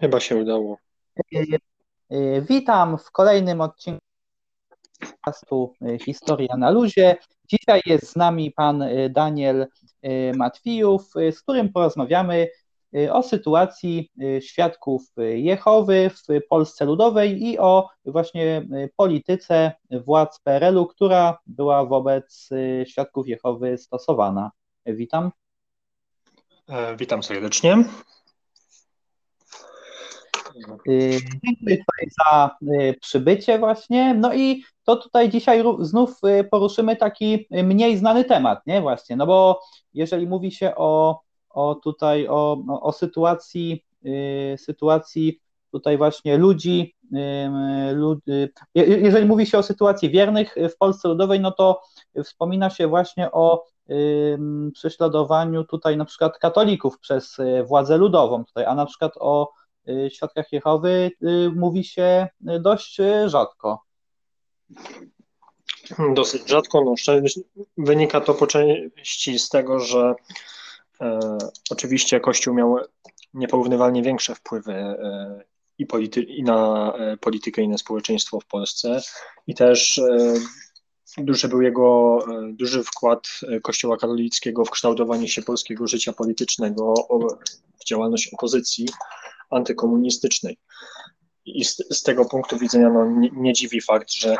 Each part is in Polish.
Chyba się udało. Witam w kolejnym odcinku podcastu Historia na luzie. Dzisiaj jest z nami pan Daniel Matwijów, z którym porozmawiamy o sytuacji świadków Jehowy w Polsce Ludowej i o właśnie polityce władz PRL-u, która była wobec świadków Jehowy stosowana. Witam. E, witam serdecznie. Y, dziękuję tutaj za y, przybycie właśnie. No i to tutaj dzisiaj znów y, poruszymy taki mniej znany temat, nie właśnie, no bo jeżeli mówi się o, o tutaj o, o sytuacji, sytuacji tutaj właśnie ludzi, lud, jeżeli mówi się o sytuacji wiernych w Polsce Ludowej, no to wspomina się właśnie o prześladowaniu tutaj na przykład katolików przez władzę ludową tutaj, a na przykład o świadkach Jehowy y, mówi się dość rzadko. Dosyć rzadko. No, wynika to po części z tego, że e, oczywiście Kościół miał nieporównywalnie większe wpływy e, i, polity, i na e, politykę, i na społeczeństwo w Polsce, i też e, duży był jego e, duży wkład Kościoła katolickiego w kształtowanie się polskiego życia politycznego, w działalność opozycji antykomunistycznej. I z, z tego punktu widzenia no, nie, nie dziwi fakt, że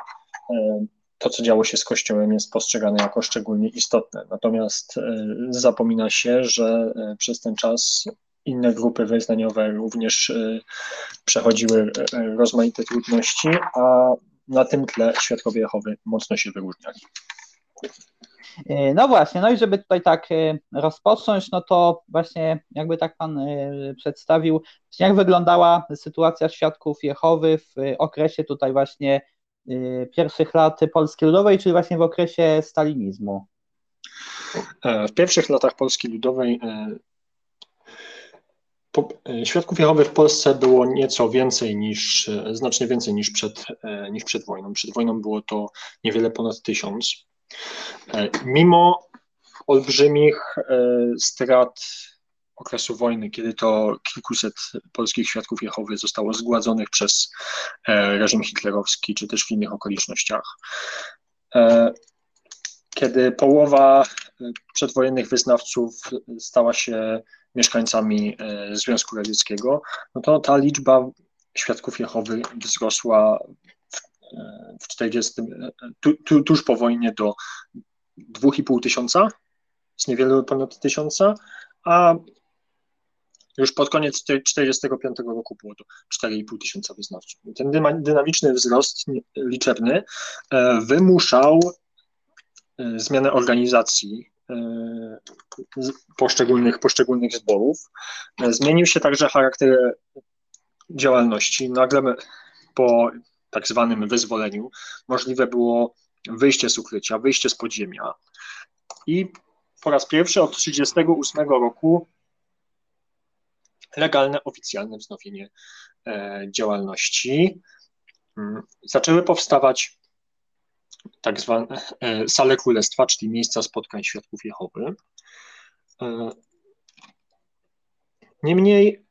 e, to, co działo się z Kościołem, jest postrzegane jako szczególnie istotne. Natomiast e, zapomina się, że e, przez ten czas inne grupy wyznaniowe również przechodziły rozmaite trudności, a na tym tle świadkowie Jehowy mocno się wyróżniali. E, no właśnie, no i żeby tutaj tak e, rozpocząć, no to właśnie jakby tak Pan e, przedstawił, jak wyglądała sytuacja świadków Jehowy w okresie tutaj właśnie pierwszych lat Polski Ludowej, czyli właśnie w okresie stalinizmu. W pierwszych latach Polski Ludowej Świadków Jehowy w Polsce było nieco więcej niż, znacznie więcej niż przed, niż przed wojną. Przed wojną było to niewiele ponad tysiąc. E, mimo olbrzymich e, strat okresu wojny, kiedy to kilkuset polskich świadków Jehowy zostało zgładzonych przez e, reżim hitlerowski, czy też w innych okolicznościach. Kiedy połowa przedwojennych wyznawców stała się mieszkańcami Związku Radzieckiego, no to ta liczba świadków Jehowy wzrosła w 40, tu, tu, tuż po wojnie do 2,5 tysiąca, z niewiele ponad tysiąca, a już pod koniec 1945 roku było to 4,5 tysiąca wyznawców. Ten dynamiczny wzrost liczebny e, wymuszał e, zmianę organizacji e, poszczególnych, poszczególnych zborów. Zmienił się także charakter działalności. Nagle po tak zwanym wyzwoleniu, możliwe było wyjście z ukrycia, wyjście z podziemia. I po raz pierwszy od 1938 roku legalne, oficjalne wznowienie e, działalności. Mm, zaczęły powstawać tak zwane sale królestwa, czyli miejsca spotkań świadków Jehowy. E, niemniej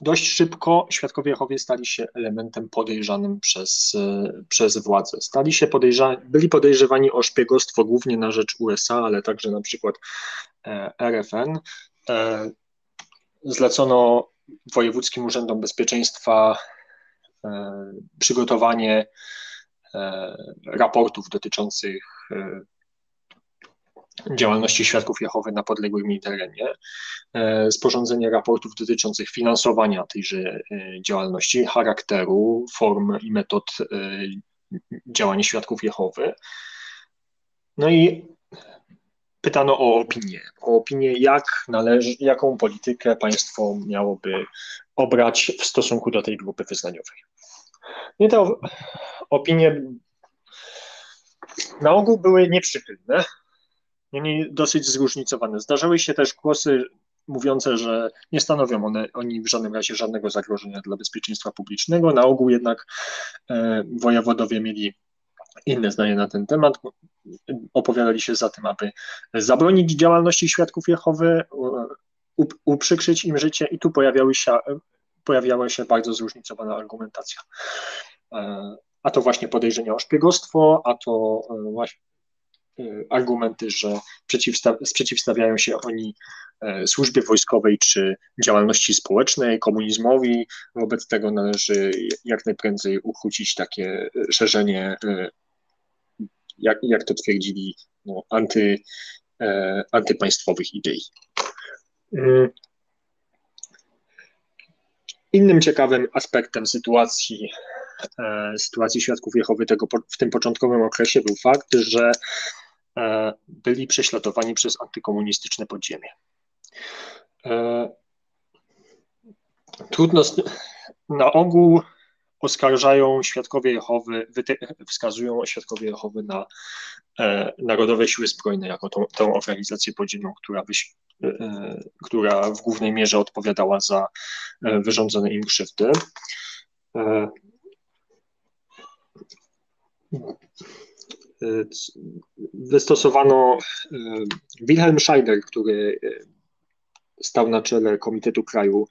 Dość szybko świadkowie Jehowie stali się elementem podejrzanym przez, e, przez władze. Stali się podejrzani, byli podejrzewani o szpiegostwo głównie na rzecz USA, ale także na przykład e, RFN. E, zlecono wojewódzkim urzędom bezpieczeństwa przygotowanie raportów dotyczących działalności świadków Jehowy na podległym mi terenie, e, sporządzenie raportów dotyczących finansowania tejże e, działalności, charakteru, form i metod e, działania świadków Jehowy. No i pytano o opinię, o opinię, jak należy, jaką politykę państwo miałoby obrać w stosunku do tej grupy wyznaniowej. I te opinie na ogół były nieprzychylne, niemniej dosyć zróżnicowane. Zdarzały się też głosy mówiące, że nie stanowią one oni w żadnym razie żadnego zagrożenia dla bezpieczeństwa publicznego. Na ogół jednak e, wojewodowie mieli inne zdanie na ten temat. Opowiadali się za tym, aby zabronić działalności świadków Jehowy, uprzykrzyć im życie i tu pojawiały się pojawiała się bardzo zróżnicowana argumentacja. A to właśnie podejrzenia o szpiegostwo, a to właśnie argumenty, że sprzeciwstawiają się oni służbie wojskowej czy działalności społecznej, komunizmowi. Wobec tego należy jak najprędzej ukrócić takie szerzenie jak, jak to twierdzili, no, anty, e, antypaństwowych idei. E, innym ciekawym aspektem sytuacji, e, sytuacji świadków Jehowy tego, w tym początkowym okresie był fakt, że e, byli prześladowani przez antykomunistyczne podziemie. E, trudno, na ogół oskarżają świadkowie Jehowy, wskazują świadkowie Jehowy na e, Narodowe Siły Zbrojne jako tą, tą organizację podziemną, która, e, która w głównej mierze odpowiadała za e, wyrządzone im krzywdy. E, wystosowano e, Wilhelm Scheider, który stał na czele Komitetu Kraju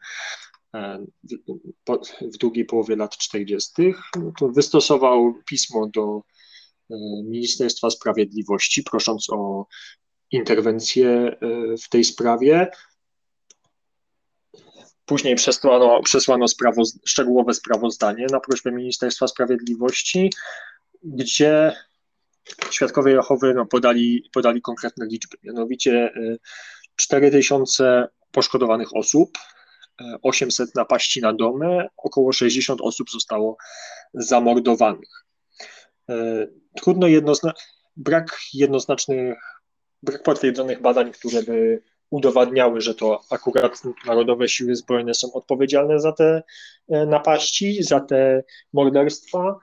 w drugiej połowie lat 40., no to wystosował pismo do Ministerstwa Sprawiedliwości, prosząc o interwencję w tej sprawie. Później przesłano, przesłano szczegółowe sprawozdanie na prośbę Ministerstwa Sprawiedliwości, gdzie świadkowie Jehowy no, podali, podali konkretne liczby, mianowicie 4000 poszkodowanych osób, 800 napaści na domy, około 60 osób zostało zamordowanych. E, trudno jednoznacznie, brak jednoznacznych, brak potwierdzonych badań, które by udowadniały, że to akurat Narodowe Siły Zbrojne są odpowiedzialne za te napaści, za te morderstwa.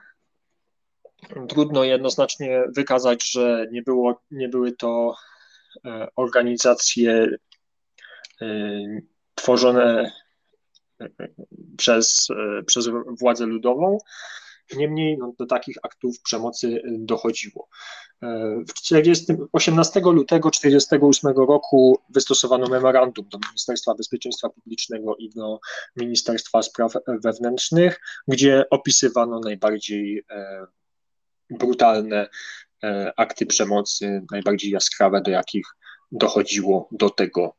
Trudno jednoznacznie wykazać, że nie, było, nie były to e, organizacje tworzone przez, przez władzę ludową. Niemniej no, do takich aktów przemocy dochodziło. W 40, 18 lutego 1948 roku wystosowano memorandum do Ministerstwa Bezpieczeństwa Publicznego i do Ministerstwa Spraw Wewnętrznych, gdzie opisywano najbardziej e, brutalne e, akty przemocy, najbardziej jaskrawe, do jakich dochodziło do tego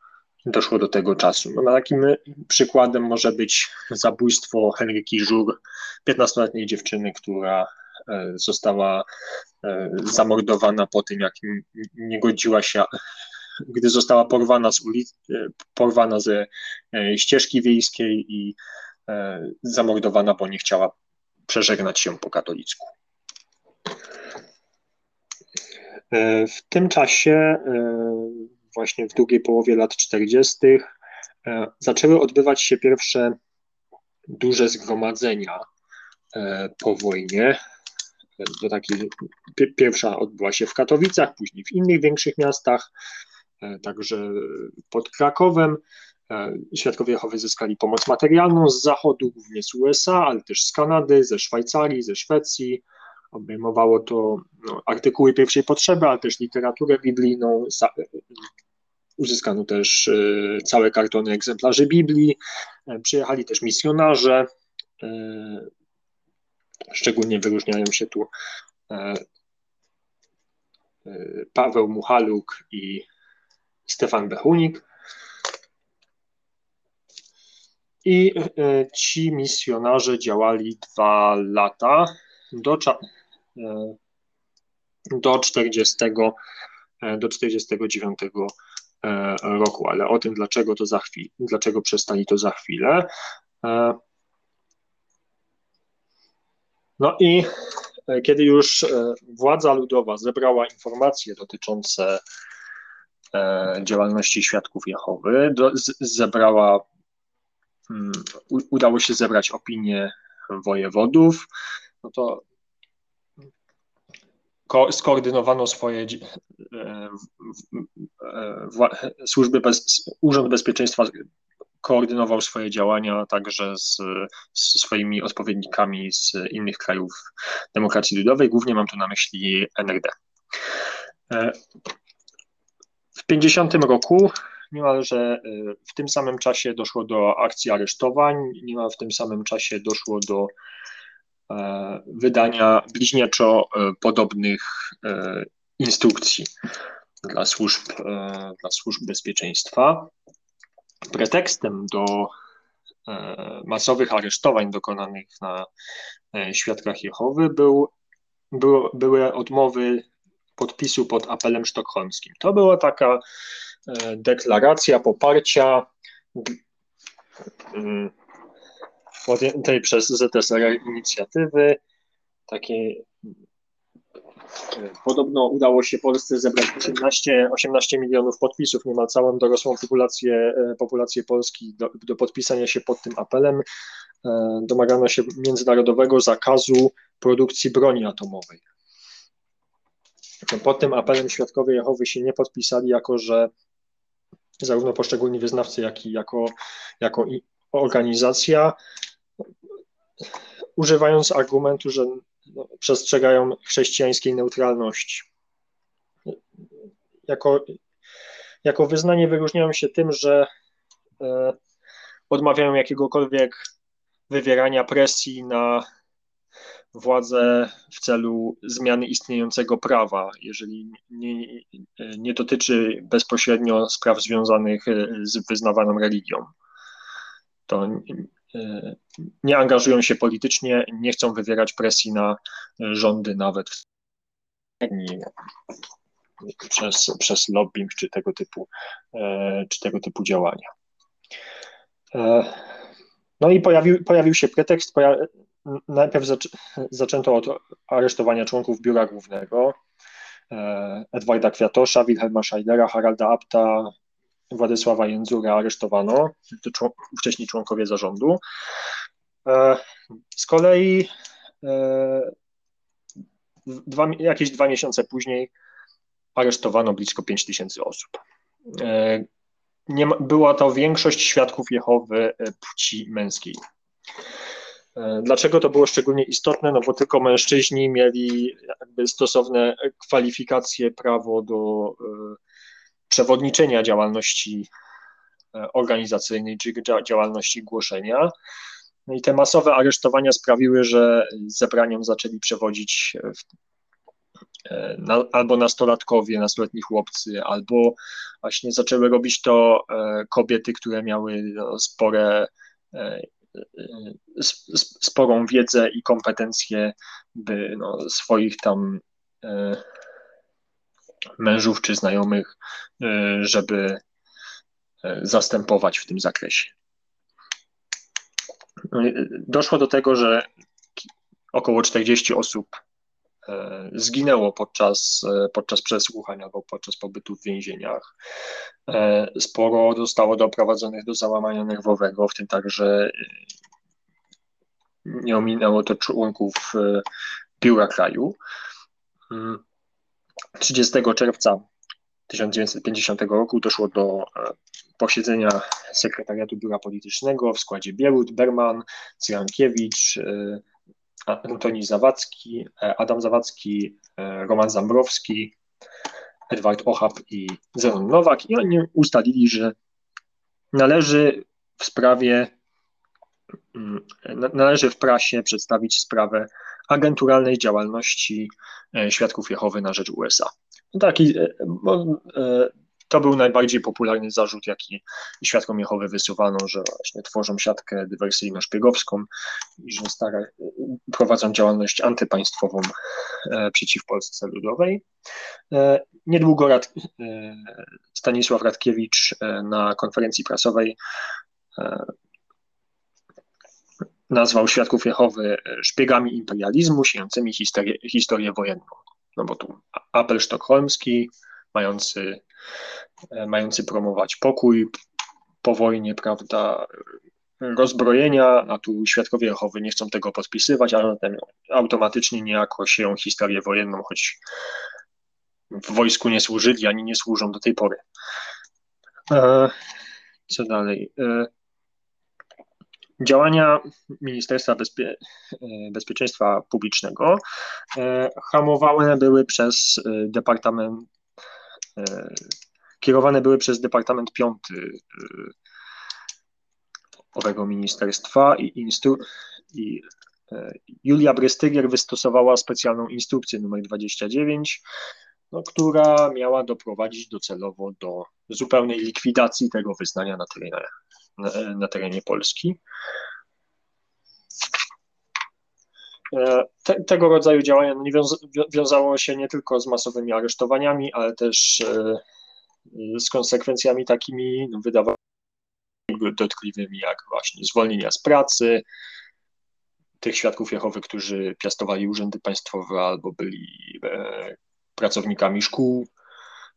doszło do tego czasu. No, takim przykładem może być zabójstwo Henryki Żur, 15-letniej dziewczyny, która e, została e, zamordowana po tym, jak nie godziła się, gdy została porwana z ulicy, porwana ze ścieżki wiejskiej i zamordowana, bo nie chciała przeżegnać się po katolicku. W tym czasie właśnie w drugiej połowie lat 40. E, zaczęły odbywać się pierwsze duże zgromadzenia e, po wojnie. Do takiej, pierwsza odbyła się w Katowicach, później w innych większych miastach, e, także pod Krakowem. Świadkowie Jehowy zyskali pomoc materialną z zachodu, głównie z USA, ale też z Kanady, ze Szwajcarii, ze Szwecji. Obejmowało to no, artykuły pierwszej potrzeby, ale też literaturę biblijną, Uzyskano też e, całe kartony egzemplarzy Biblii. E, przyjechali też misjonarze. E, szczególnie wyróżniają się tu Paweł Muchaluk i Stefan Bechunik. I ci misjonarze działali dwa lata do, do 40 do 49 E, roku, ale o tym, dlaczego to za chwilę, dlaczego przestali to za chwilę. E, no i e, kiedy już władza ludowa zebrała informacje dotyczące działalności świadków Jehowy, zebrała, mm, udało się zebrać opinię wojewodów, no to ko skoordynowano swoje e, służby, bez, Urząd Bezpieczeństwa koordynował swoje działania także z, z, swoimi odpowiednikami z innych krajów demokracji ludowej, głównie mam tu na myśli NRD. E, w 50 roku niemalże w tym samym czasie doszło do akcji aresztowań, niemal w tym samym czasie doszło do wydania bliźniaczo podobnych instrukcji dla służb, dla służb bezpieczeństwa. Pretekstem do masowych aresztowań dokonanych na świadkach Jehowy był, był, były odmowy podpisu pod apelem sztokholmskim. To była taka e, deklaracja poparcia mm, tej przez ZSRR inicjatywy, e, Podobno udało się Polsce zebrać 18, 18 milionów podpisów, niemal całą dorosłą populację, e, populację Polski do, do podpisania się pod tym apelem. Domagano się międzynarodowego zakazu produkcji broni atomowej. Pod tym apelem świadkowie Jehowy się nie podpisali, jako że zarówno poszczególni wyznawcy, jak i jako, jako organizacja, używając argumentu, że no, przestrzegają chrześcijańskiej neutralności. Jako, jako wyznanie wyróżniają się tym, że e, odmawiają jakiegokolwiek wywierania presji na władzę w celu zmiany istniejącego prawa, jeżeli nie, nie dotyczy bezpośrednio spraw związanych z wyznawaną religią. To nie angażują się politycznie, nie chcą wywierać presji na rządy nawet przez, przez lobbying czy tego typu, czy tego typu działania. No i pojawił, pojawił się pretekst, najpierw zaczę, zaczęto od aresztowania członków biura głównego, e, Edwarda Kwiatosza, Wilhelma Scheidera, Haralda Apta, Władysława Jędzura aresztowano, to wcześniej członkowie zarządu. E, z kolei e, dwa, jakieś dwa miesiące później aresztowano blisko 5 tysięcy osób. Nie ma, była to większość świadków Jehowy płci męskiej. E, dlaczego to było szczególnie istotne? No bo tylko mężczyźni mieli stosowne kwalifikacje, prawo do e, przewodniczenia działalności e, organizacyjnej czy działalności głoszenia. No i te masowe aresztowania sprawiły, że zebraniom zaczęli przewodzić albo nastolatkowie, nastoletni chłopcy, albo właśnie zaczęły robić to kobiety, które miały no, spore sporą wiedzę i kompetencje, by no, swoich tam e, mężów czy znajomych, e, żeby e, zastępować w tym zakresie. No doszło do tego, że około 40 osób zginęło podczas, podczas przesłuchań albo podczas pobytu w więzieniach. Sporo zostało doprowadzonych do załamania nerwowego, w tym także nie ominęło to członków biura kraju. 30 mm, czerwca 1950 roku doszło do posiedzenia sekretariatu biura politycznego w składzie Bierut, Berman, Cyrankiewicz, Antoni Zawadzki, e, Adam Zawadzki, e, Roman Zambrowski, Edward Ochab i Zenon Nowak. I oni ustalili, że należy w sprawie, mm, należy w prasie przedstawić sprawę agenturalnej działalności e, Świadków Jehowy na rzecz USA. Taki, to był najbardziej popularny zarzut, jaki świadkom Jehowy wysuwano, że właśnie tworzą siatkę dywersyjno-szpiegowską i że stara, prowadzą działalność antypaństwową e, przeciw Polsce Ludowej. E, niedługo Rad, e, Stanisław Radkiewicz na konferencji prasowej nazwał świadków Jehowy szpiegami imperializmu, siejącymi historię, historię wojenną. No bo tu apel sztokholmski, mający, e, mający promować pokój po wojnie, prawda, rozbrojenia, a tu świadkowie Jehowy nie chcą tego podpisywać, a zatem automatycznie niejako sieją historię wojenną, choć w wojsku nie służyli, ani nie służą do tej pory. E, co dalej? E, działania Ministerstwa Bezpie Bezpieczeństwa Publicznego hamowane były przez Departament E, kierowane były przez Departament Piąty owego ministerstwa i, instru- Julia Brystygier wystosowała specjalną instrukcję numer 29, no, która miała doprowadzić docelowo do zupełnej likwidacji tego wyznania na terenie, na, terenie Polski. E, te, tego rodzaju działania nie wiązało się nie tylko z masowymi aresztowaniami, ale też e, z konsekwencjami takimi no, dotkliwymi, jak właśnie zwolnienia z pracy, tych świadków Jehowy, którzy piastowali urzędy państwowe albo byli e, pracownikami szkół,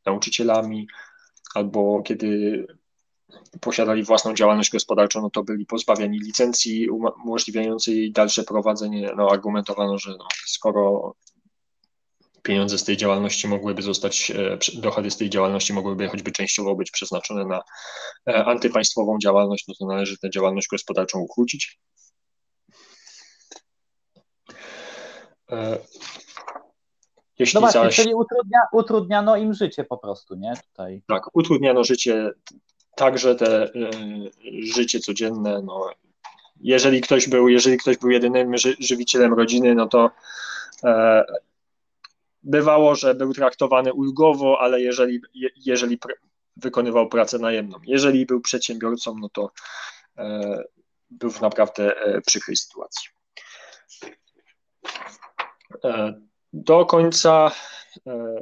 nauczycielami, albo kiedy posiadali własną działalność gospodarczą, no to byli pozbawiani licencji umożliwiającej dalsze prowadzenie. No, argumentowano, że no, skoro pieniądze z tej działalności mogłyby zostać, e, dochody z tej działalności mogłyby choćby częściowo być przeznaczone na e, antypaństwową działalność, no to należy tę działalność gospodarczą ukrócić. E, jeśli no właśnie, zaś... czyli utrudnia, utrudniano im życie po prostu, nie? Tutaj. Tak, utrudniano życie, także te y, życie codzienne, no, jeżeli ktoś był, jeżeli ktoś był jedynym ży, żywicielem rodziny, no to e, bywało, że był traktowany ulgowo, ale jeżeli, je, jeżeli pr wykonywał pracę najemną, jeżeli był przedsiębiorcą, no to e, był w naprawdę e, przykrej sytuacji. E, do końca e,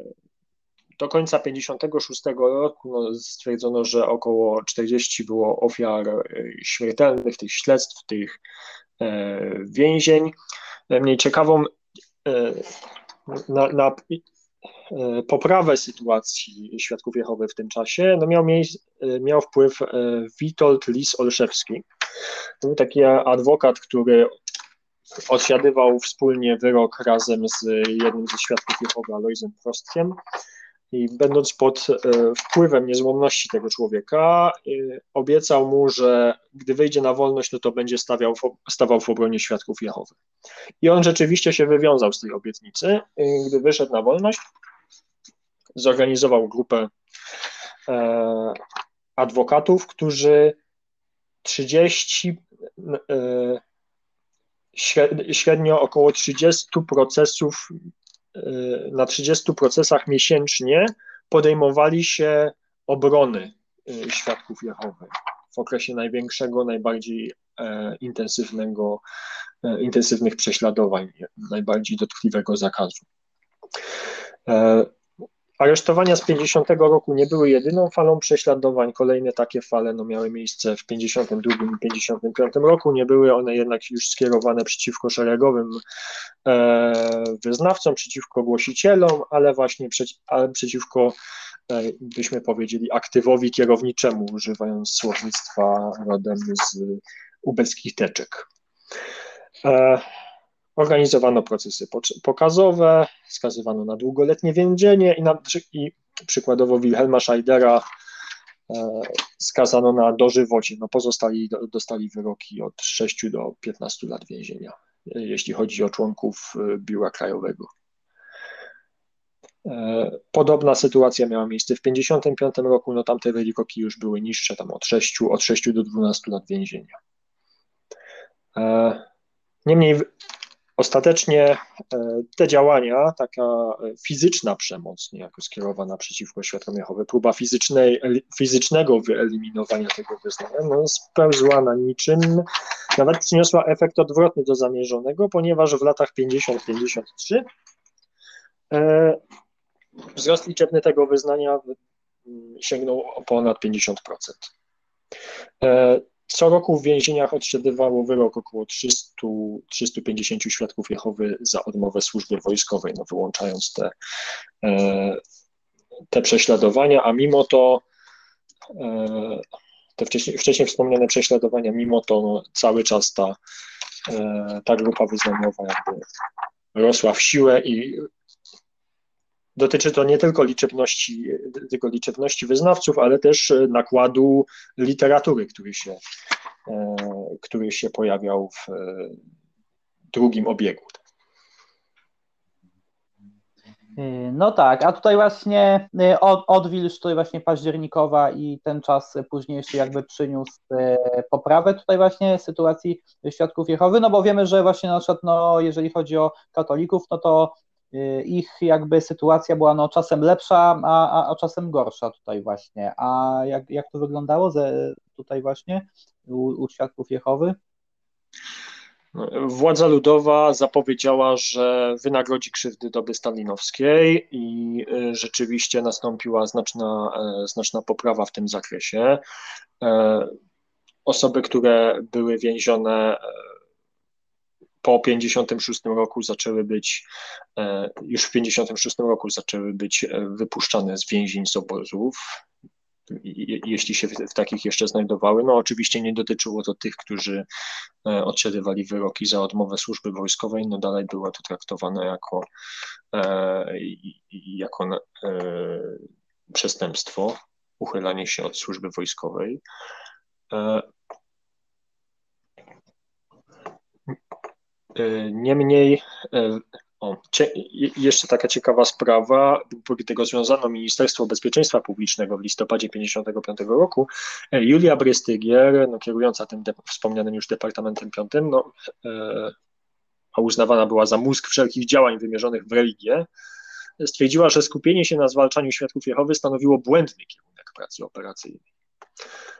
do końca 56 roku no, stwierdzono, że około 40 było ofiar e, śmiertelnych, tych śledztw, tych więzień. Mniej ciekawą na, na poprawę sytuacji świadków Jehowy w tym czasie no miał, miał wpływ Witold Lis-Olszewski. To był taki adwokat, który odsiadywał wspólnie wyrok razem z jednym ze świadków Jehowy, Aloisem Prostkiem. I będąc pod e, wpływem niezłomności tego człowieka, e, obiecał mu, że gdy wyjdzie na wolność, no to będzie stawiał, stawał w obronie świadków Jehowy. I on rzeczywiście się wywiązał z tej obietnicy. Gdy wyszedł na wolność, zorganizował grupę e, adwokatów, którzy 30 średnio około 30 procesów, na 30 procesach miesięcznie podejmowali się obrony y, świadków Jehowy w okresie największego, najbardziej e, intensywnego, e, intensywnych prześladowań, najbardziej dotkliwego zakazu. Aresztowania z 50 roku nie były jedyną falą prześladowań. Kolejne takie fale no, miały miejsce w 52 i 55 roku. Nie były one jednak już skierowane przeciwko szeregowym e, wyznawcom, przeciwko głosicielom, ale właśnie przeci ale przeciwko, e, byśmy powiedzieli, aktywowi kierowniczemu, używając słownictwa rodem z ubeckich teczek. E, Organizowano procesy pokazowe, skazywano na długoletnie więzienie i, na, i przykładowo Wilhelma Scheidera e, skazano na dożywocie. No pozostali dostali wyroki od 6 do 15 lat więzienia, jeśli chodzi o członków e, Biura Krajowego. E, podobna sytuacja miała miejsce w 1955 roku, no tamte wyroki już były niższe, tam od 6, od 6 do 12 lat więzienia. Niemniej Ostatecznie e, te działania, taka fizyczna przemoc niejako skierowana przeciwko świadkom Jehowy, próba fizycznej, fizycznego wyeliminowania tego wyznania, no, spełzła na niczym, nawet przyniosła efekt odwrotny do zamierzonego, ponieważ w latach 50-53 e, wzrost liczebny tego wyznania sięgnął ponad 50%. E, co roku w więzieniach odsiadywało wyrok około 300, 350 świadków Jehowy za odmowę służby wojskowej, no wyłączając te, e, te prześladowania, a mimo to e, te wcześniej, wcześniej wspomniane prześladowania, mimo to no, cały czas ta, e, ta grupa wyznaniowa jakby rosła w siłę i Dotyczy to nie tylko liczebności, tylko liczebności wyznawców, ale też e, nakładu literatury, który się, e, który się pojawiał w e, drugim obiegu. No tak, a tutaj właśnie od, odwilż tutaj właśnie październikowa i ten czas późniejszy jakby przyniósł poprawę tutaj właśnie sytuacji świadków Jehowy, no bo wiemy, że właśnie na przykład no, jeżeli chodzi o katolików, no to ich jakby sytuacja była no czasem lepsza, a, a, a czasem gorsza tutaj właśnie. A jak, jak to wyglądało ze, tutaj właśnie u, u świadków Jehowy? Władza ludowa zapowiedziała, że wynagrodzi krzywdy doby stalinowskiej i y, rzeczywiście nastąpiła znaczna, e, znaczna poprawa w tym zakresie. E, osoby, które były więzione e, po 56 roku zaczęły być, już w 56 roku zaczęły być wypuszczane z więzień, z obozów jeśli się w, takich jeszcze znajdowały. No oczywiście nie dotyczyło to tych, którzy e, odsiadywali wyroki za odmowę służby wojskowej, no dalej było to traktowane jako, e, jako e, przestępstwo, uchylanie się od służby wojskowej. Niemniej o, jeszcze taka ciekawa sprawa, póki tego związano Ministerstwo Bezpieczeństwa Publicznego w listopadzie 1955 roku. E, Julia Brystygier, no, kierująca tym wspomnianym już Departamentem Piątym, no, e, a uznawana była za mózg wszelkich działań wymierzonych w religię, stwierdziła, że skupienie się na zwalczaniu świadków Jehowy stanowiło błędny kierunek pracy operacyjnej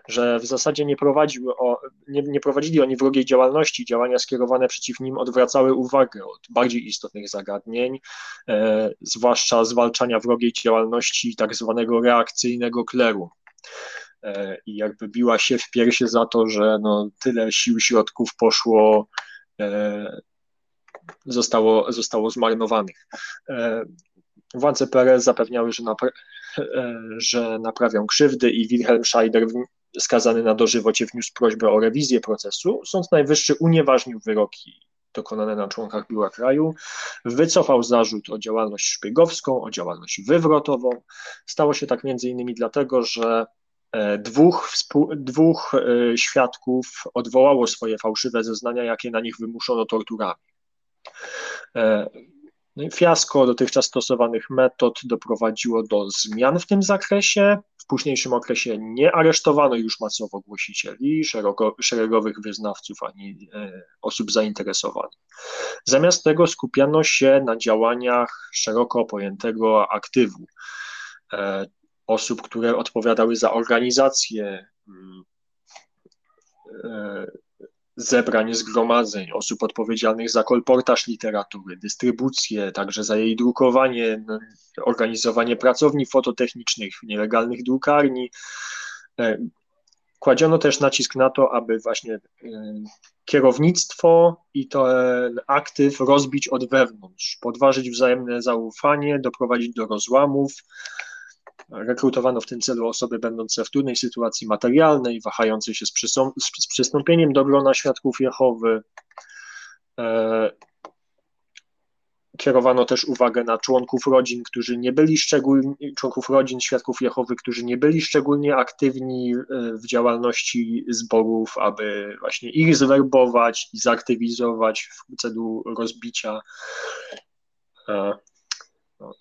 że w zasadzie nie, prowadził o, nie, nie prowadzili oni wrogiej działalności, działania skierowane przeciw nim odwracały uwagę od bardziej istotnych zagadnień, e, zwłaszcza zwalczania wrogiej działalności tak zwanego reakcyjnego kleru. E, I jakby biła się w piersie za to, że no, tyle sił, środków poszło, e, zostało, zostało zmarnowanych. E, władze PRL zapewniały, że, że naprawią krzywdy i Wilhelm Scheider skazany na dożywocie wniósł prośbę o rewizję procesu. Sąd Najwyższy unieważnił wyroki dokonane na członkach biura kraju, wycofał zarzut o działalność szpiegowską, o działalność wywrotową. Stało się tak między innymi dlatego, że e, dwóch, dwóch e, świadków odwołało swoje fałszywe zeznania, jakie na nich wymuszono torturami. No i fiasko dotychczas stosowanych metod doprowadziło do zmian w tym zakresie. W późniejszym okresie nie aresztowano już masowo głosicieli, szeroko, szeregowych wyznawców ani e, osób zainteresowanych. Zamiast tego skupiano się na działaniach szeroko pojętego aktywu. E, osób, które odpowiadały za organizację mm, e, zebrań, zgromadzeń, osób odpowiedzialnych za kolportaż literatury, dystrybucję, także za jej drukowanie, organizowanie pracowni fototechnicznych, nielegalnych drukarni. E, kładziono też nacisk na to, aby właśnie e, kierownictwo i ten aktyw rozbić od wewnątrz, podważyć wzajemne zaufanie, doprowadzić do rozłamów, Rekrutowano w tym celu osoby będące w trudnej sytuacji materialnej, wahające się z, z przystąpieniem do grona świadków Jehowy. E, kierowano też uwagę na członków rodzin, którzy nie byli szczególnie, członków rodzin świadków Jehowy, którzy nie byli szczególnie aktywni e, w działalności zborów, aby właśnie ich zwerbować i zaktywizować w celu rozbicia e,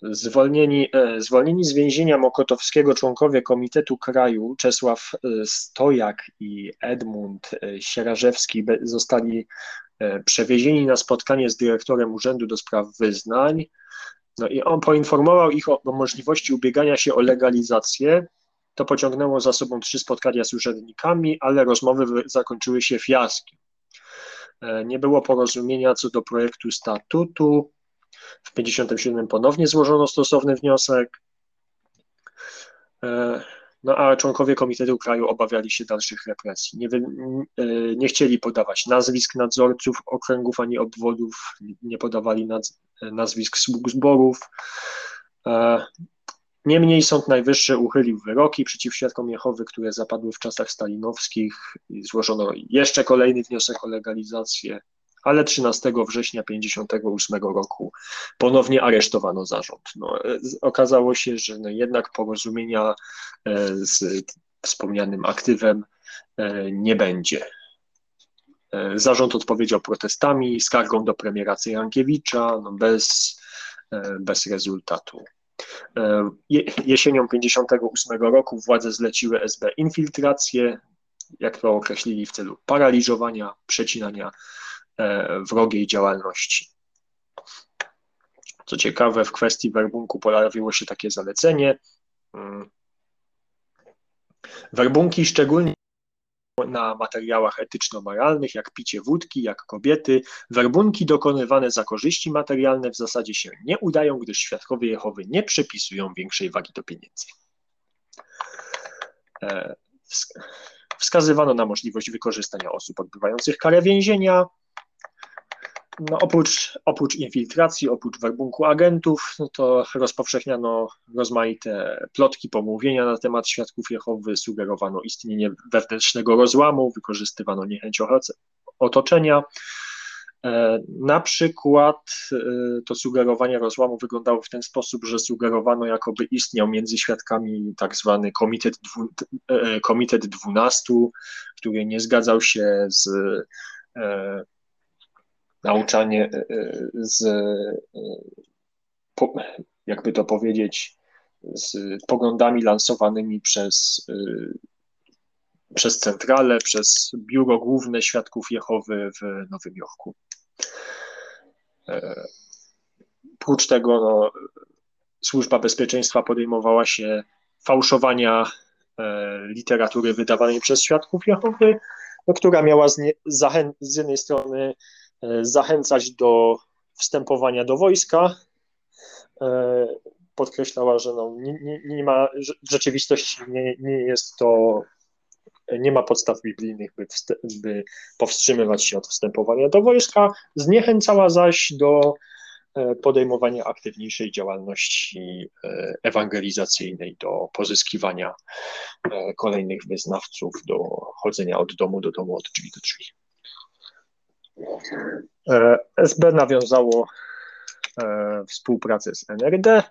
Zwolnieni, e, zwolnieni z więzienia mokotowskiego członkowie Komitetu Kraju Czesław e, Stojak i Edmund e, Sierażewski zostali przewiezieni na spotkanie z dyrektorem Urzędu do Spraw Wyznań. No i on poinformował ich o, o możliwości ubiegania się o legalizację. To pociągnęło za sobą trzy spotkania z urzędnikami, ale rozmowy zakończyły się fiaskiem. Nie było porozumienia co do projektu statutu. W 57 ponownie złożono stosowny wniosek. E, no a członkowie Komitetu Kraju obawiali się dalszych represji. Nie, e, nie chcieli podawać nazwisk nadzorców okręgów ani obwodów, nie podawali nazwisk sług zborów. E, niemniej Sąd Najwyższy uchylił wyroki przeciw świadkom Jehowy, które zapadły w czasach stalinowskich. Złożono jeszcze kolejny wniosek o legalizację ale 13 września 1958 roku ponownie aresztowano zarząd. No, e, okazało się, że no jednak porozumienia e, z wspomnianym aktywem e, nie będzie. Zarząd odpowiedział protestami, skargą do premiera Cyjankiewicza, no bez bez rezultatu. Jesienią 1958 roku władze zleciły SB infiltrację, jak to określili, w celu paraliżowania, przecinania wrogiej działalności. Co ciekawe, w kwestii werbunku pojawiło się takie zalecenie. Mm. Werbunki szczególnie na materiałach etyczno-moralnych, jak picie wódki, jak kobiety. Werbunki dokonywane za korzyści materialne w zasadzie się nie udają, gdyż świadkowie Jehowy nie przypisują większej wagi do pieniędzy. E, wskazywano na możliwość wykorzystania osób odbywających karę więzienia, no oprócz, oprócz infiltracji, oprócz werbunku agentów, no to rozpowszechniano rozmaite plotki, pomówienia na temat świadków Jehowy, sugerowano istnienie wewnętrznego rozłamu, wykorzystywano niechęć otoczenia. E, na przykład e, to sugerowanie rozłamu wyglądało w ten sposób, że sugerowano, jakoby istniał między świadkami tak zwany komitet, dwu, e, komitet 12, który nie zgadzał się z nauczanie e, e, z, e, jakby to powiedzieć, z poglądami lansowanymi przez, przez centralę, przez Biuro Główne Świadków Jehowy w Nowym Jorku. Prócz tego no, Służba Bezpieczeństwa podejmowała się fałszowania literatury wydawanej przez Świadków Jehowy, no, która miała z, nie, z jednej strony zachęcać do wstępowania do wojska. E, podkreślała, że no, nie, nie, nie ma, w rzeczywistości nie, nie jest to, nie ma podstaw biblijnych, by, by powstrzymywać się od wstępowania do wojska. Zniechęcała zaś do e, podejmowania aktywniejszej działalności ewangelizacyjnej, do pozyskiwania kolejnych wyznawców, do chodzenia od domu do domu, od drzwi do drzwi. E, SB nawiązało e, współpracę z NRD,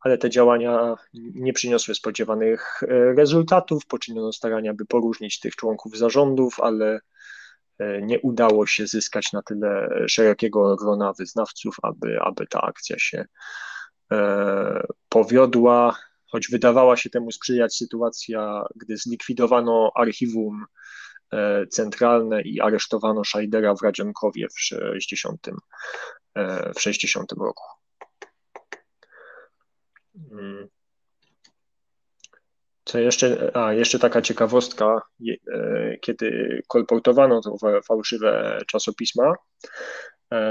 ale te działania nie przyniosły spodziewanych e, rezultatów. Poczyniono starania, by poróżnić tych członków zarządów, ale nie udało się zyskać na tyle szerokiego grona wyznawców, aby, aby ta akcja się powiodła. Choć wydawała się temu sprzyjać sytuacja, gdy zlikwidowano archiwum centralne i aresztowano Scheidera w Radzionkowie w 60, e, w 60 roku. Mm. Co jeszcze, a jeszcze taka ciekawostka, e, kiedy kolportowano to fałszywe czasopisma,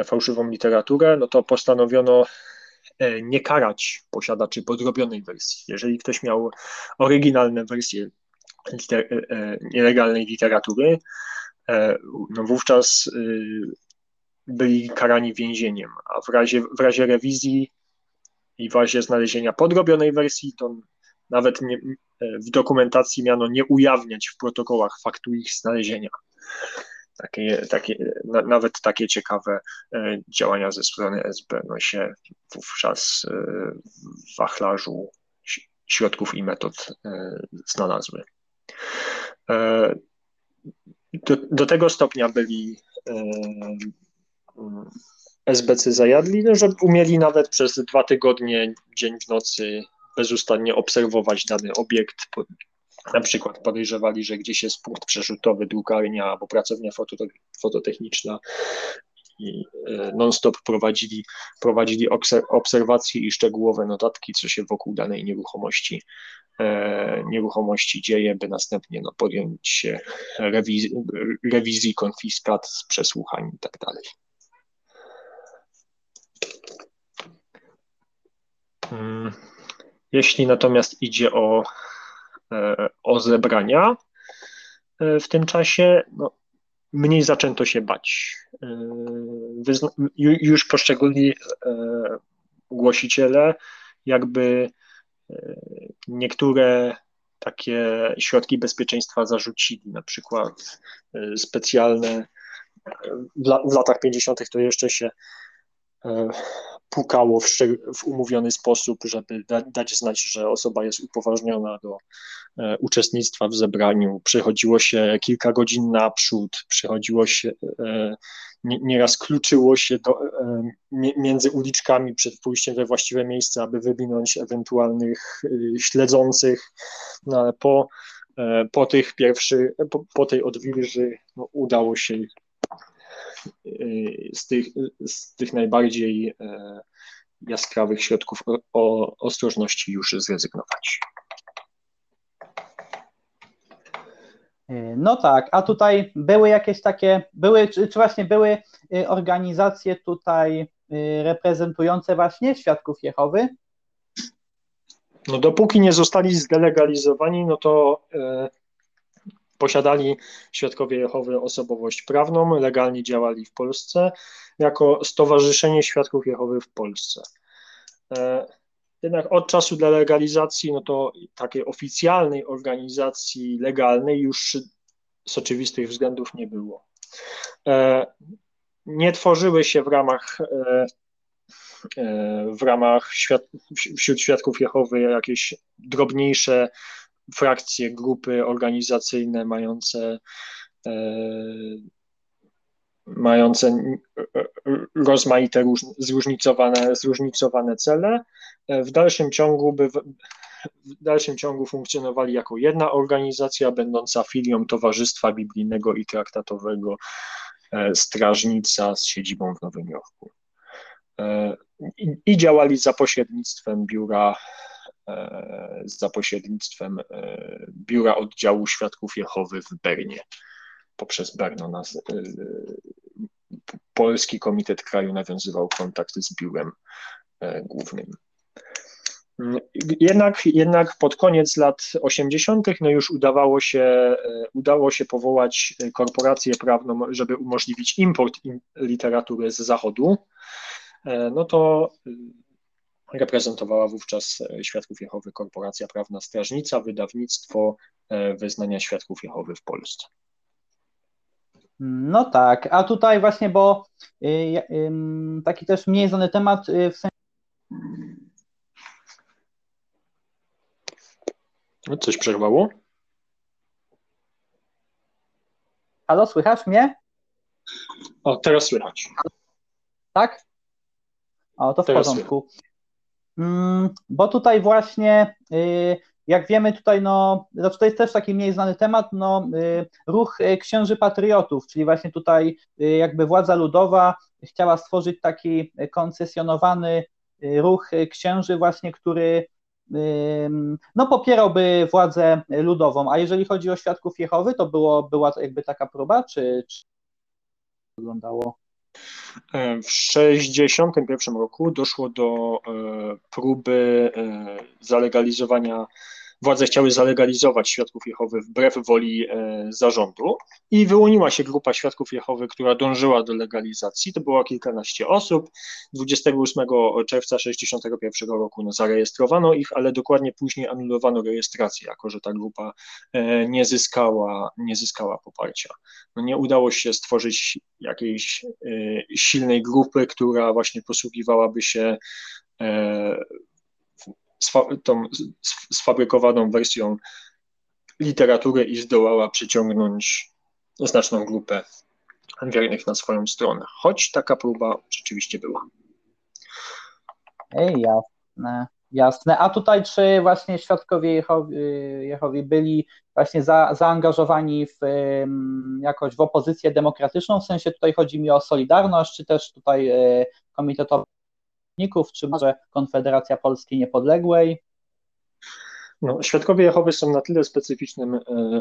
fałszywą literaturę, no to postanowiono nie karać posiadaczy podrobionej wersji. Jeżeli ktoś miał oryginalne wersje liter, e, e, nielegalnej literatury, e, no wówczas byli karani więzieniem, a w razie, w razie rewizji i w razie znalezienia podrobionej wersji, to nawet nie, w dokumentacji miano nie ujawniać w protokołach faktu ich znalezienia. Takie, takie, na, nawet takie ciekawe działania ze strony SB no się wówczas w wachlarzu środków i metod znalazły. E, do, do tego stopnia byli e, SBC zajadli, no, że umieli nawet przez dwa tygodnie, dzień w nocy, bezustannie obserwować dany obiekt. Na przykład podejrzewali, że gdzieś jest punkt przerzutowy, drukarnia albo pracownia fototechniczna i e, non-stop prowadzili, prowadzili obserwacje i szczegółowe notatki, co się wokół danej nieruchomości E, nieruchomości dzieje, by następnie no, podjąć się rewizji, konfiskat, przesłuchań i tak. Mm, jeśli natomiast idzie o, e, o zebrania w tym czasie, no, mniej zaczęto się bać. Już poszczególni głosiciele jakby niektóre takie środki bezpieczeństwa zarzucili, na przykład e, specjalne w, latach 50. to jeszcze się e, pukało w, w umówiony sposób, żeby da, dać znać, że osoba jest upoważniona do e, uczestnictwa w zebraniu. Przychodziło się kilka godzin naprzód, przychodziło się, e, nie, nieraz kluczyło się do, e, między uliczkami przed pójściem we właściwe miejsce, aby wywinąć ewentualnych e, śledzących. No, ale po, e, po tych pierwszych, po, po tej odwilży no, udało się z tych, z tych najbardziej e, jaskrawych środków o, ostrożności już zrezygnować. No tak, a tutaj były jakieś takie, były, czy, czy właśnie były y, organizacje tutaj y, reprezentujące właśnie świadków Jehowy? No dopóki nie zostali zdelegalizowani, no to Posiadali świadkowie Jehowy osobowość prawną, legalnie działali w Polsce jako Stowarzyszenie Świadków Jehowy w Polsce. E, jednak od czasu delegalizacji, no to takiej oficjalnej organizacji legalnej już z oczywistych względów nie było. E, nie tworzyły się w ramach e, w ramach świat, wśród świadków Jehowy jakieś drobniejsze frakcje, grupy organizacyjne mające e, mające rozmaite, zróżnicowane, zróżnicowane cele, e, w dalszym ciągu by w dalszym ciągu funkcjonowali jako jedna organizacja będąca filią Towarzystwa Biblijnego i Traktatowego e, Strażnica z siedzibą w Nowym Jorku. I, i działali za pośrednictwem biura E, za pośrednictwem e, Biura Oddziału Świadków Jehowy w Bernie. Poprzez Berno nas, e, Polski Komitet Kraju nawiązywał kontakt z biurem głównym. Jednak, jednak pod koniec lat 80. no już udawało się, udało się powołać korporację prawną, żeby umożliwić import literatury z zachodu. No to reprezentowała wówczas e, Świadków Jehowy Korporacja Prawna Strażnica, wydawnictwo e, wyznania Świadków Jehowy w Polsce. No tak, a tutaj właśnie, bo y, taki też mniej znany temat y, w sensie. No, coś przerwało? Halo, słychać mnie? O, teraz słychać. Tak? O, to w teraz porządku. Słychać. Mm, bo tutaj właśnie, y, jak wiemy, tutaj no, znaczy to jest też taki mniej znany temat, no, y, ruch y, księży patriotów, czyli właśnie tutaj jakby władza ludowa chciała stworzyć taki koncesjonowany ruch księży właśnie, który no, popierałby władzę ludową, a jeżeli chodzi o świadków Jehowy, to było, była jakby taka próba, czy, czy wyglądało? E, w 1961 roku doszło do e, próby e, zalegalizowania władze chciały zalegalizować świadków Jehowy wbrew woli e, zarządu i wyłoniła się grupa świadków Jehowy, która dążyła do legalizacji. To było kilkanaście osób. 28 czerwca 1961 roku no, zarejestrowano ich, ale dokładnie później anulowano rejestrację, jako że ta grupa e, nie zyskała, nie zyskała poparcia. No, nie udało się stworzyć jakiejś e, silnej grupy, która właśnie posługiwałaby się tą sfabrykowaną wersją literatury i zdołała przyciągnąć znaczną grupę wiernych na swoją stronę. Choć taka próba rzeczywiście była. Ej, jasne, jasne. A tutaj czy właśnie świadkowie Jehowi, byli właśnie za, zaangażowani w, jakoś w opozycję demokratyczną? W sensie tutaj chodzi mi o Solidarność, czy też tutaj e, czy może Konfederacja Polski Niepodległej? No, Świadkowie Jehowy są na tyle specyficznym e,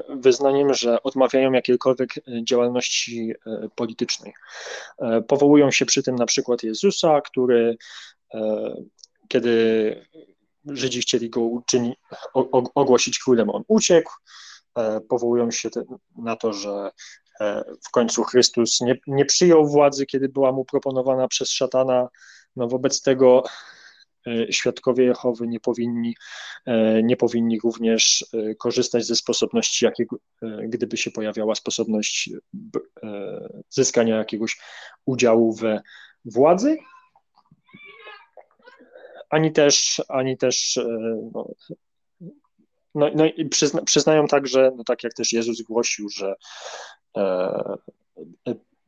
wyznaniem, że odmawiają jakiejkolwiek e, działalności e, politycznej. Powołują się przy tym na przykład Jezusa, który kiedy Żydzi chcieli go uczyni, ogłosić królem, on uciekł. Powołują się na to, że w końcu Chrystus nie, nie przyjął władzy, kiedy była mu proponowana przez szatana no wobec tego e, świadkowie Jehowy nie powinni, e, nie powinni również e, korzystać ze sposobności, jakiego, gdyby się pojawiała sposobność zyskania jakiegoś udziału we władzy. ani też, ani też no, no, no i przyzna, przyznają także, no tak jak też Jezus głosił, że e,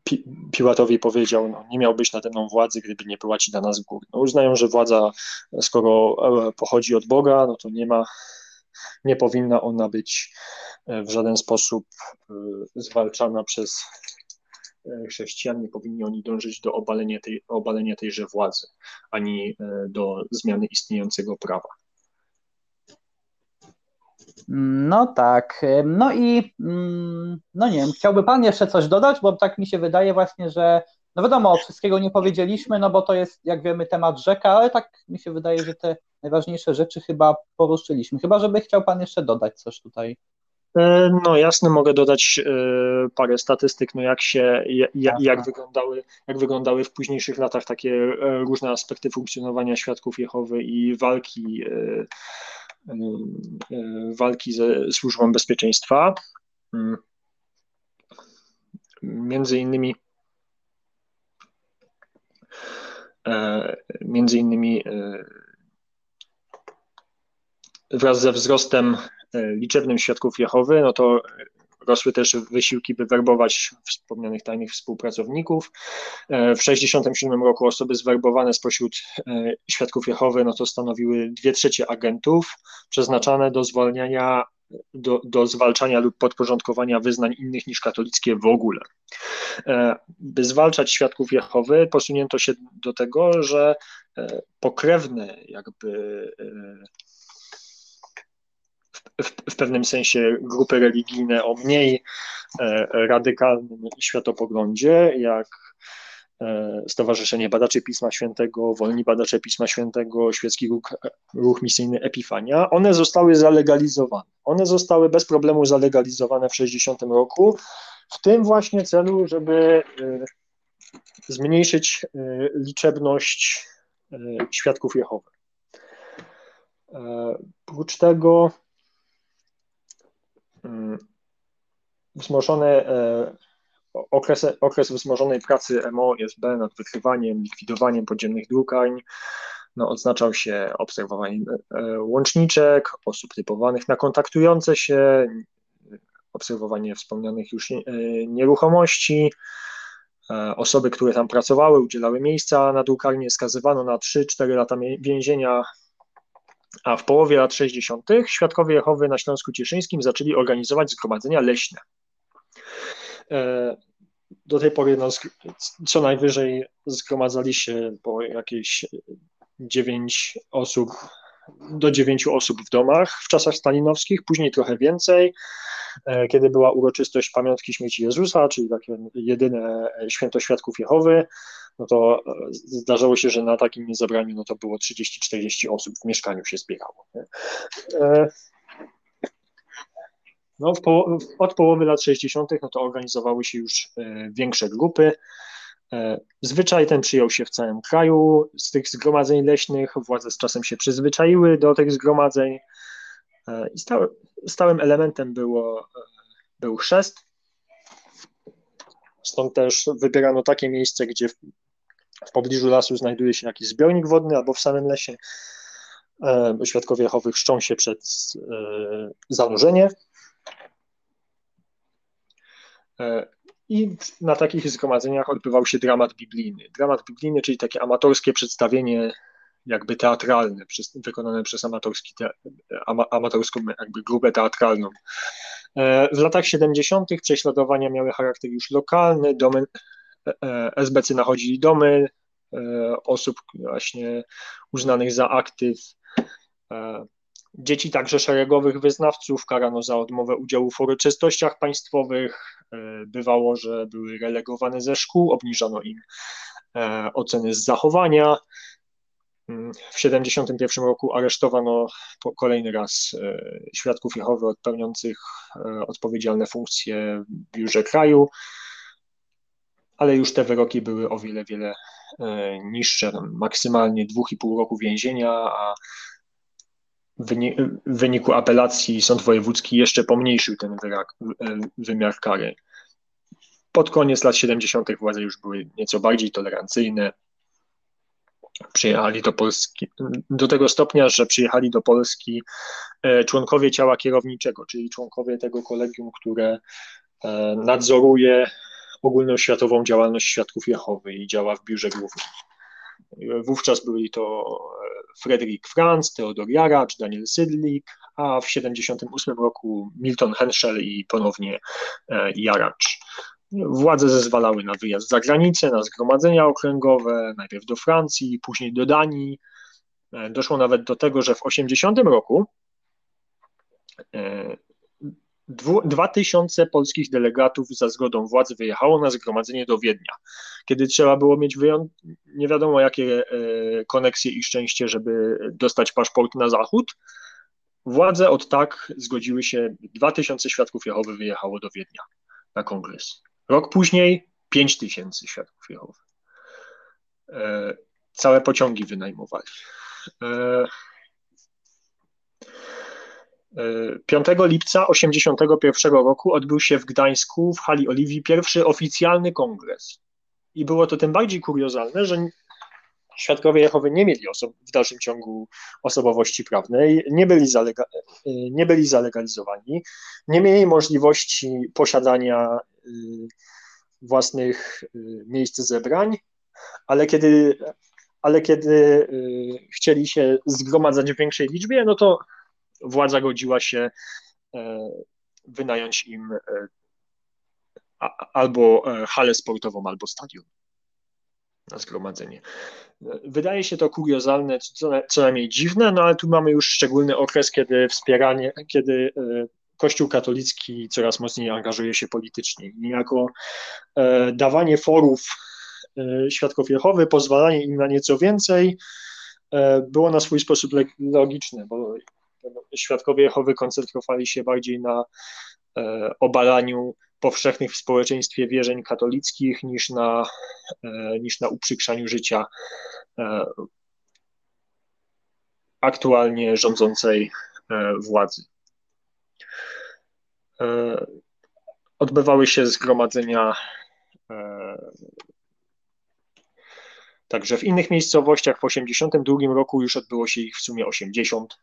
Pi, Piłatowi powiedział, no, nie miałbyś nade mną władzy, gdyby nie była ci dana z góry. No, uznają, że władza, skoro e, pochodzi od Boga, no to nie ma, nie powinna ona być e, w żaden sposób e, zwalczana przez chrześcijan, nie powinni oni dążyć do obalenia, tej, obalenia tejże władzy, ani do zmiany istniejącego prawa. No tak. No i mm, no nie wiem, chciałby Pan jeszcze coś dodać, bo tak mi się wydaje właśnie, że no wiadomo, wszystkiego nie powiedzieliśmy, no bo to jest, jak wiemy, temat rzeka, ale tak mi się wydaje, że te najważniejsze rzeczy chyba poruszyliśmy. Chyba, żeby chciał Pan jeszcze dodać coś tutaj. E, no jasne, mogę dodać e, parę statystyk, no jak się, jak, jak, wyglądały, jak wyglądały w późniejszych latach takie e, różne aspekty funkcjonowania świadków Jehowy i walki walki ze służbą bezpieczeństwa. Między innymi między innymi wraz ze wzrostem liczebnym świadków Jehowy, no to Rosły też wysiłki, by werbować wspomnianych tajnych współpracowników. E, w 1967 roku osoby zwerbowane spośród e, świadków Jehowy no to stanowiły dwie trzecie agentów przeznaczane do zwalniania do, do zwalczania lub podporządkowania wyznań innych niż katolickie w ogóle. E, by zwalczać świadków Jehowy, posunięto się do tego, że pokrewne jakby w, w pewnym sensie grupy religijne o mniej e, radykalnym światopoglądzie, jak e, Stowarzyszenie Badaczy Pisma Świętego, Wolni Badacze Pisma Świętego, Świecki Ruch, Ruch Misyjny Epifania, one zostały zalegalizowane. One zostały bez problemu zalegalizowane w 60 roku, w tym właśnie celu, żeby e, zmniejszyć liczebność świadków Jehowy. Oprócz tego wzmożony e, okres, okres wzmożonej pracy MO-SB nad wykrywaniem, likwidowaniem podziemnych drukarń no, odznaczał się obserwowaniem e, łączniczek, osób typowanych na kontaktujące się, obserwowanie wspomnianych już e, nieruchomości, osoby, które tam pracowały, udzielały miejsca na drukarnię, skazywano na 3-4 lata więzienia a w połowie lat 60. świadkowie Jehowy na Śląsku Cieszyńskim zaczęli organizować zgromadzenia leśne. E, do tej pory no, co najwyżej zgromadzali się po jakieś 9 osób, do 9 osób w domach w czasach stalinowskich, później trochę więcej, e, kiedy była uroczystość pamiątki śmierci Jezusa, czyli takie jedyne święto świadków Jehowy, no to e, zdarzało się, że na takim zebraniu no to było 30-40 osób w mieszkaniu się zbierało. Nie? E, no, po, od połowy lat 60. No to organizowały się już e, większe grupy. Zwyczaj ten przyjął się w całym kraju z tych zgromadzeń leśnych. Władze z czasem się przyzwyczaiły do tych zgromadzeń i stałym elementem było, był chrzest. Stąd też wybierano takie miejsce, gdzie w pobliżu lasu znajduje się jakiś zbiornik wodny albo w samym lesie. E, świadkowie Jehowy chrzczą się przed e, zanurzenie. E, I na takich zgromadzeniach odbywał się dramat biblijny. Dramat biblijny, czyli takie amatorskie przedstawienie jakby teatralne, wykonane przez amatorski te, amatorską jakby grupę teatralną. W latach 70. prześladowania miały charakter już lokalny, domy, SBC nachodzili domy e, osób właśnie uznanych za aktyw. E, dzieci także szeregowych wyznawców karano za odmowę udziału w uroczystościach państwowych. E, bywało, że były relegowane ze szkół, obniżano im oceny z zachowania. Mm, w 1971 roku aresztowano kolejny raz świadków Jehowy pełniących odpowiedzialne funkcje w biurze kraju ale już te wyroki były o wiele, wiele e, niższe, maksymalnie 2,5 roku więzienia, a w wyniku apelacji sąd wojewódzki jeszcze pomniejszył ten e, wymiar kary. Pod koniec lat 70. władze już były nieco bardziej tolerancyjne. przyjechali do Polski, do tego stopnia, że przyjechali do Polski e, członkowie ciała kierowniczego, czyli członkowie tego kolegium, które nadzoruje ogólnoświatową działalność świadków Jehowy i działa w biurze głównym. Wówczas byli to Frederick Franz, Theodor Jaracz, Daniel Sydlik, a w 1978 roku Milton Henschel i ponownie Jaracz. Władze zezwalały na wyjazd za granicę, na zgromadzenia okręgowe, najpierw do Francji, później do Danii. E, doszło nawet do tego, że w 80 roku 2000 e, polskich delegatów za zgodą władz wyjechało na zgromadzenie do Wiednia. Kiedy trzeba było mieć nie wiadomo jakie e, koneksje i szczęście, żeby dostać paszport na zachód, władze od tak zgodziły się, 2000 świadków Jehowy wyjechało do Wiednia na kongres. Rok później 5 tysięcy świadków Jehowy. E, całe pociągi wynajmowali. 5 e, e, lipca 1981 roku odbył się w Gdańsku w hali Oliwii pierwszy oficjalny kongres. I było to tym bardziej kuriozalne, że świadkowie Jehowy nie mieli w dalszym ciągu osobowości prawnej, nie byli, zalega, nie byli zalegalizowani, nie mieli możliwości posiadania y, własnych y, miejsc zebrań, ale kiedy, ale kiedy y, chcieli się zgromadzać w większej liczbie, no to władza godziła się e, wynająć im e, albo e, halę sportową, albo stadion na zgromadzenie. Wydaje się to kuriozalne, co, najmniej dziwne, no ale tu mamy już szczególny okres, kiedy wspieranie, kiedy Kościół katolicki coraz mocniej angażuje się politycznie. Niejako dawanie forów świadków Jehowy, pozwalanie im na nieco więcej było na swój sposób logiczne, bo świadkowie Jehowy koncentrowali się bardziej na obalaniu powszechnych w społeczeństwie wierzeń katolickich niż na, e, niż na uprzykrzaniu życia e, aktualnie rządzącej e, władzy. Odbywały się zgromadzenia także w innych miejscowościach. W 1982 roku już odbyło się ich w sumie 80.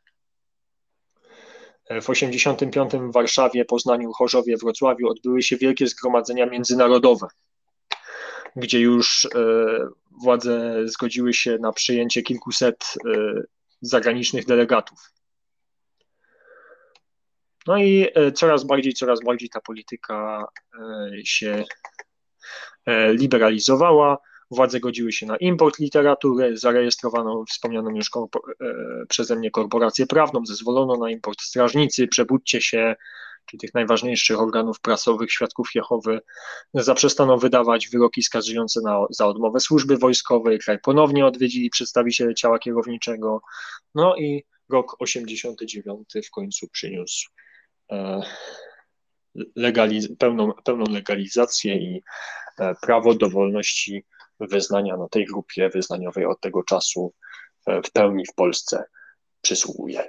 W 1985 w Warszawie, Poznaniu, Chorzowie, Wrocławiu odbyły się wielkie zgromadzenia międzynarodowe, gdzie już e, władze zgodziły się na przyjęcie kilkuset e, zagranicznych delegatów. No i e, coraz bardziej, coraz bardziej ta polityka się liberalizowała. Władze godziły się na import literatury, zarejestrowano wspomnianą już e, przeze mnie korporację prawną, zezwolono na import strażnicy, przebudźcie się, czyli tych najważniejszych organów prasowych, świadków Jehowy, zaprzestano wydawać wyroki skazujące na, za odmowę służby wojskowej, kraj ponownie odwiedzili przedstawiciele ciała kierowniczego, no i rok 89 w końcu przyniósł e, legaliz- pełną, pełną legalizację i e, prawo do wolności wyznania no, tej grupie wyznaniowej od tego czasu e, w pełni w Polsce przysługuje.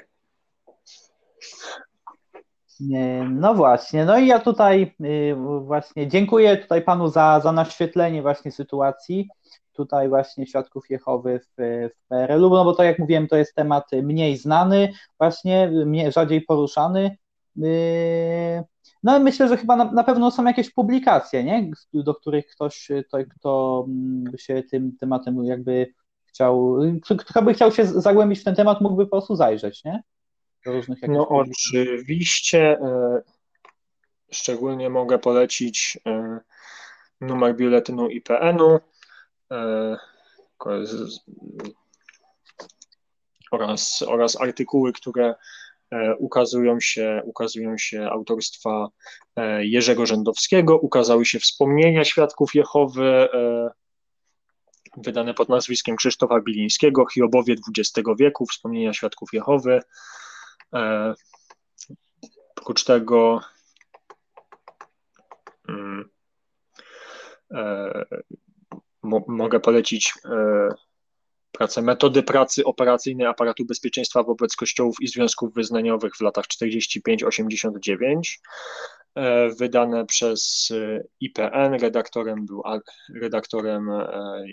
No właśnie, no i ja tutaj y, właśnie dziękuję tutaj panu za, za naświetlenie właśnie sytuacji tutaj właśnie świadków Jehowy w, w PRL-u, no bo to jak mówiłem, to jest temat mniej znany, właśnie mniej, rzadziej poruszany. Y, no i myślę, że chyba na, na, pewno są jakieś publikacje, nie? do których ktoś, to, kto mm, by się tym tematem jakby chciał, kto by chciał się zagłębić w ten temat, mógłby po prostu zajrzeć, nie? Do różnych no oczywiście, e, szczególnie mogę polecić e, numer biuletynu IPN-u oraz, oraz artykuły, które ukazują się, ukazują się autorstwa e, Jerzego Rzędowskiego, ukazały się wspomnienia świadków Jehowy e, wydane pod nazwiskiem Krzysztofa Bilińskiego, Hiobowie XX wieku, wspomnienia świadków Jehowy. Oprócz tego mm, mogę polecić pracę metody pracy operacyjnej aparatu bezpieczeństwa wobec kościołów i związków wyznaniowych w latach 45-89, e, wydane przez e, IPN. Redaktorem był, redaktorem e,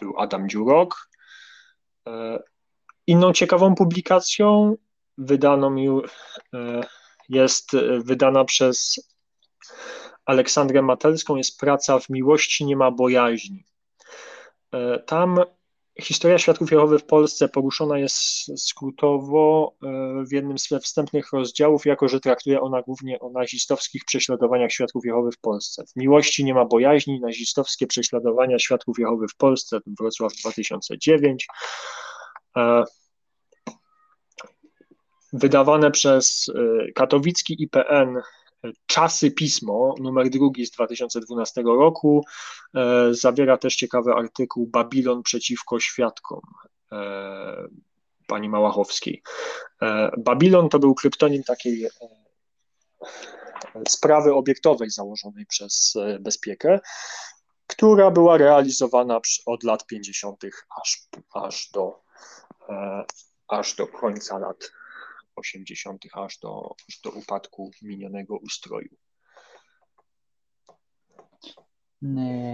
był Adam Dziurok. Inną ciekawą publikacją wydaną jest wydana przez Aleksandrę Matelską jest praca W miłości nie ma bojaźni. Tam Historia Świadków Jehowy w Polsce poruszona jest skrótowo e, w jednym z wstępnych rozdziałów, jako że traktuje ona głównie o nazistowskich prześladowaniach Świadków Jehowy w Polsce. W miłości nie ma bojaźni, nazistowskie prześladowania Świadków Jehowy w Polsce, Wrocław 2009. E, wydawane przez e, katowicki IPN Czasy Pismo, numer drugi z 2012 roku, e, zawiera też ciekawy artykuł Babilon przeciwko świadkom e, pani Małachowskiej. E, Babilon to był kryptonim takiej sprawy obiektowej założonej przez Bezpiekę, która była realizowana od lat 50. aż, aż, do, aż do końca lat 80. aż do, aż do upadku minionego ustroju.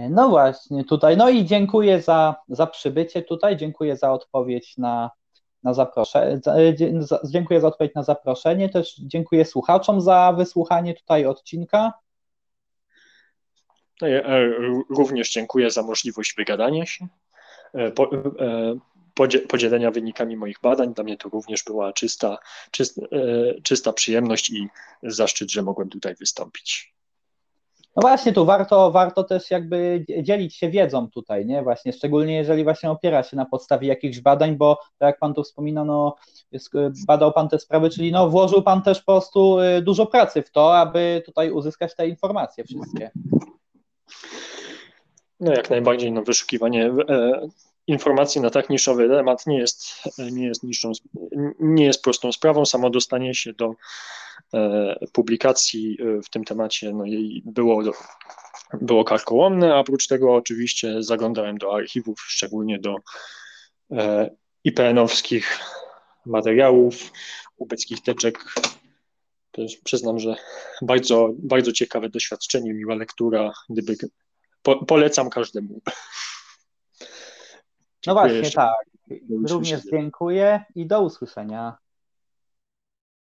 No właśnie, tutaj. No i dziękuję za, za przybycie tutaj, dziękuję za odpowiedź na, na zaproszenie. Dziękuję za odpowiedź na zaproszenie. Też dziękuję słuchaczom za wysłuchanie tutaj odcinka. No e, również dziękuję za możliwość wygadania się. E, po, e, podzielenia wynikami moich badań. Dla mnie to również była czysta, czysta, e, czysta przyjemność i zaszczyt, że mogłem tutaj wystąpić. No właśnie, tu warto, warto też jakby dzielić się wiedzą tutaj, nie? Właśnie, szczególnie jeżeli właśnie opiera się na podstawie jakichś badań, bo tak jak Pan tu wspomina, no badał Pan te sprawy, czyli no włożył Pan też po prostu e, dużo pracy w to, aby tutaj uzyskać te informacje wszystkie. No jak najbardziej, no wyszukiwanie e, informacji na tak niszowy temat nie jest, nie jest, niższą, nie jest prostą sprawą. Samo dostanie się do e, publikacji e, w tym temacie no, jej było, było karkołomne, a oprócz tego oczywiście zaglądałem do archiwów, szczególnie do e, IPN-owskich materiałów, ubeckich teczek. Też przyznam, że bardzo, bardzo ciekawe doświadczenie, miła lektura, gdyby po, polecam każdemu. No właśnie, tak. Również dziękuję i do usłyszenia.